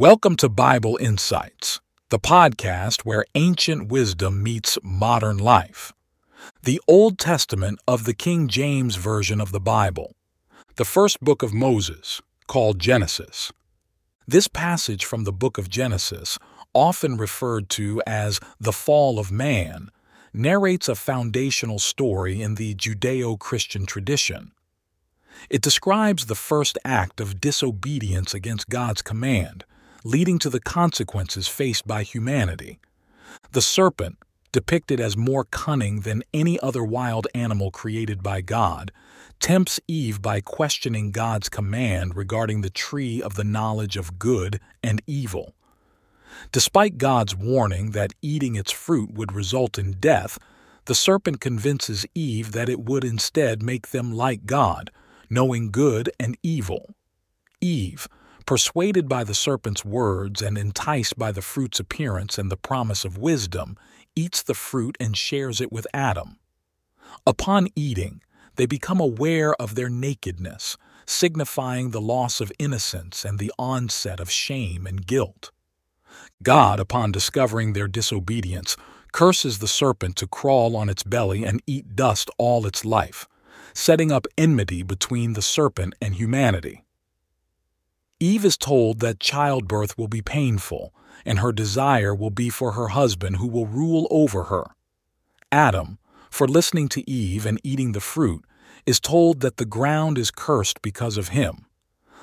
Welcome to Bible Insights, the podcast where ancient wisdom meets modern life. The Old Testament of the King James Version of the Bible, the first book of Moses, called Genesis. This passage from the book of Genesis, often referred to as the fall of man, narrates a foundational story in the Judeo Christian tradition. It describes the first act of disobedience against God's command leading to the consequences faced by humanity. The serpent, depicted as more cunning than any other wild animal created by God, tempts Eve by questioning God's command regarding the tree of the knowledge of good and evil. Despite God's warning that eating its fruit would result in death, the serpent convinces Eve that it would instead make them like God, knowing good and evil. Eve, Persuaded by the serpent's words and enticed by the fruit's appearance and the promise of wisdom, eats the fruit and shares it with Adam. Upon eating, they become aware of their nakedness, signifying the loss of innocence and the onset of shame and guilt. God, upon discovering their disobedience, curses the serpent to crawl on its belly and eat dust all its life, setting up enmity between the serpent and humanity. Eve is told that childbirth will be painful, and her desire will be for her husband who will rule over her. Adam, for listening to Eve and eating the fruit, is told that the ground is cursed because of him.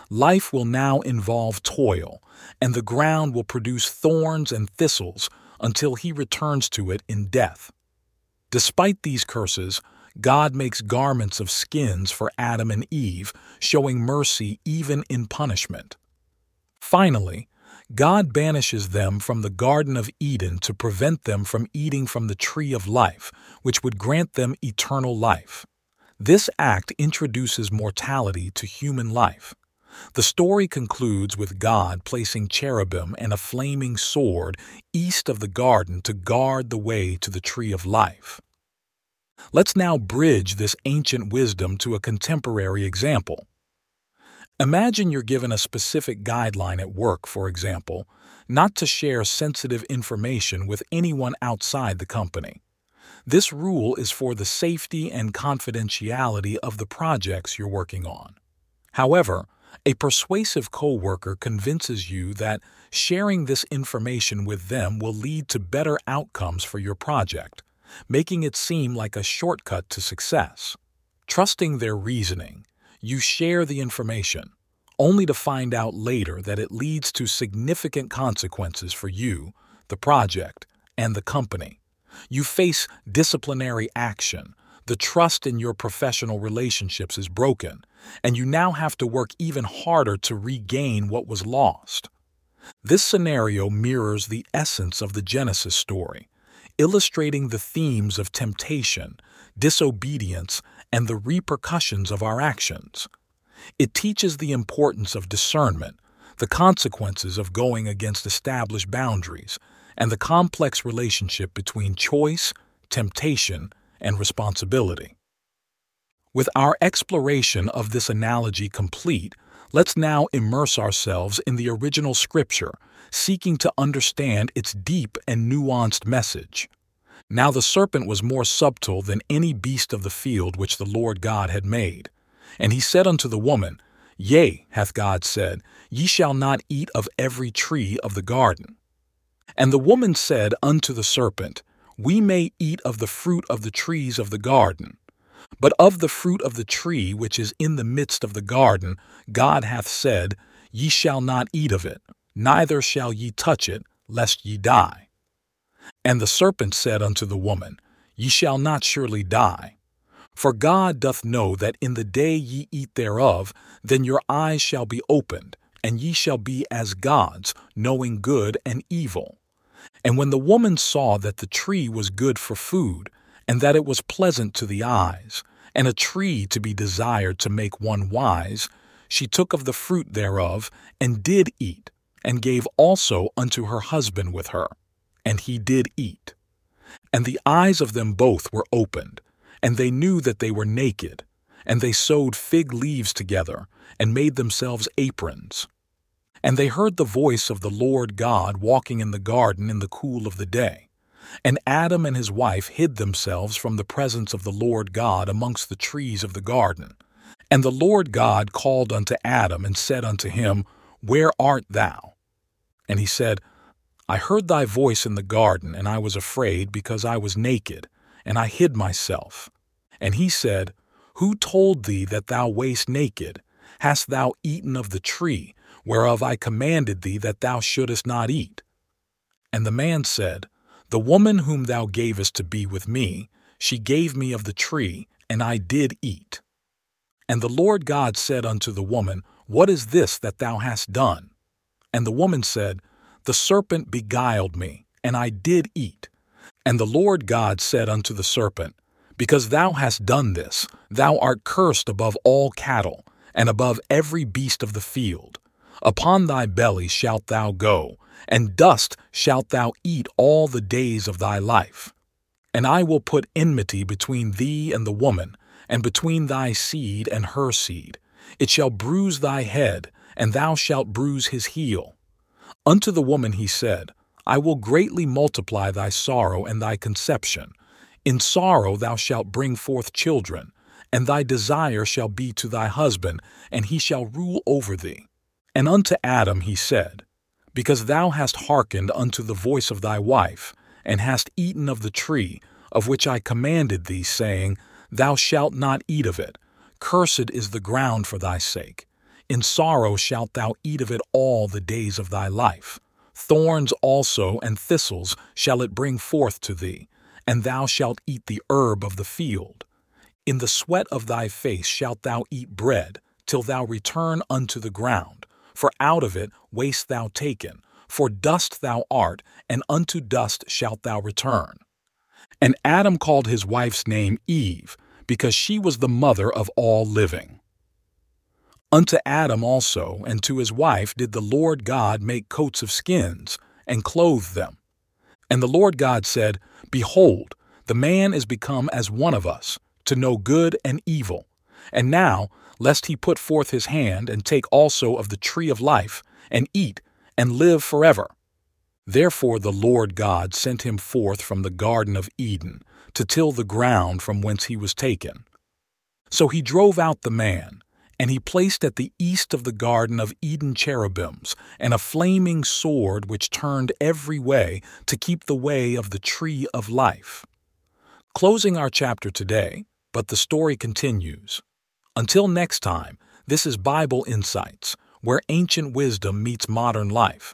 Life will now involve toil, and the ground will produce thorns and thistles until he returns to it in death. Despite these curses, God makes garments of skins for Adam and Eve, showing mercy even in punishment. Finally, God banishes them from the Garden of Eden to prevent them from eating from the tree of life, which would grant them eternal life. This act introduces mortality to human life. The story concludes with God placing cherubim and a flaming sword east of the garden to guard the way to the tree of life. Let's now bridge this ancient wisdom to a contemporary example. Imagine you're given a specific guideline at work, for example, not to share sensitive information with anyone outside the company. This rule is for the safety and confidentiality of the projects you're working on. However, a persuasive coworker convinces you that sharing this information with them will lead to better outcomes for your project making it seem like a shortcut to success. Trusting their reasoning, you share the information, only to find out later that it leads to significant consequences for you, the project, and the company. You face disciplinary action, the trust in your professional relationships is broken, and you now have to work even harder to regain what was lost. This scenario mirrors the essence of the Genesis story illustrating the themes of temptation, disobedience, and the repercussions of our actions. It teaches the importance of discernment, the consequences of going against established boundaries, and the complex relationship between choice, temptation, and responsibility. With our exploration of this analogy complete, let's now immerse ourselves in the original scripture seeking to understand its deep and nuanced message. Now the serpent was more subtle than any beast of the field which the Lord God had made. And he said unto the woman, Yea, hath God said, Ye shall not eat of every tree of the garden. And the woman said unto the serpent, We may eat of the fruit of the trees of the garden. But of the fruit of the tree which is in the midst of the garden, God hath said, Ye shall not eat of it, neither shall ye touch it, lest ye die. And the serpent said unto the woman, Ye shall not surely die. For God doth know that in the day ye eat thereof, then your eyes shall be opened, and ye shall be as gods, knowing good and evil. And when the woman saw that the tree was good for food, and that it was pleasant to the eyes, and a tree to be desired to make one wise, she took of the fruit thereof, and did eat, and gave also unto her husband with her. And he did eat. And the eyes of them both were opened, and they knew that they were naked. And they sewed fig leaves together, and made themselves aprons. And they heard the voice of the Lord God walking in the garden in the cool of the day. And Adam and his wife hid themselves from the presence of the Lord God amongst the trees of the garden. And the Lord God called unto Adam and said unto him, Where art thou? And he said, I heard thy voice in the garden, and I was afraid, because I was naked, and I hid myself. And he said, Who told thee that thou wast naked? Hast thou eaten of the tree, whereof I commanded thee that thou shouldest not eat? And the man said, The woman whom thou gavest to be with me, she gave me of the tree, and I did eat. And the Lord God said unto the woman, What is this that thou hast done? And the woman said, the serpent beguiled me, and I did eat. And the Lord God said unto the serpent, Because thou hast done this, thou art cursed above all cattle, and above every beast of the field. Upon thy belly shalt thou go, and dust shalt thou eat all the days of thy life. And I will put enmity between thee and the woman, and between thy seed and her seed. It shall bruise thy head, and thou shalt bruise his heel. Unto the woman he said, I will greatly multiply thy sorrow and thy conception. In sorrow thou shalt bring forth children, and thy desire shall be to thy husband, and he shall rule over thee. And unto Adam he said, Because thou hast hearkened unto the voice of thy wife, and hast eaten of the tree, of which I commanded thee, saying, Thou shalt not eat of it, cursed is the ground for thy sake. In sorrow shalt thou eat of it all the days of thy life. Thorns also and thistles shall it bring forth to thee, and thou shalt eat the herb of the field. In the sweat of thy face shalt thou eat bread, till thou return unto the ground. For out of it wast thou taken, for dust thou art, and unto dust shalt thou return. And Adam called his wife's name Eve, because she was the mother of all living. Unto Adam also and to his wife did the Lord God make coats of skins, and clothe them. And the Lord God said, Behold, the man is become as one of us, to know good and evil. And now, lest he put forth his hand, and take also of the tree of life, and eat, and live forever. Therefore the Lord God sent him forth from the Garden of Eden, to till the ground from whence he was taken. So he drove out the man, and he placed at the east of the Garden of Eden cherubims, and a flaming sword which turned every way to keep the way of the tree of life. Closing our chapter today, but the story continues. Until next time, this is Bible Insights, where ancient wisdom meets modern life.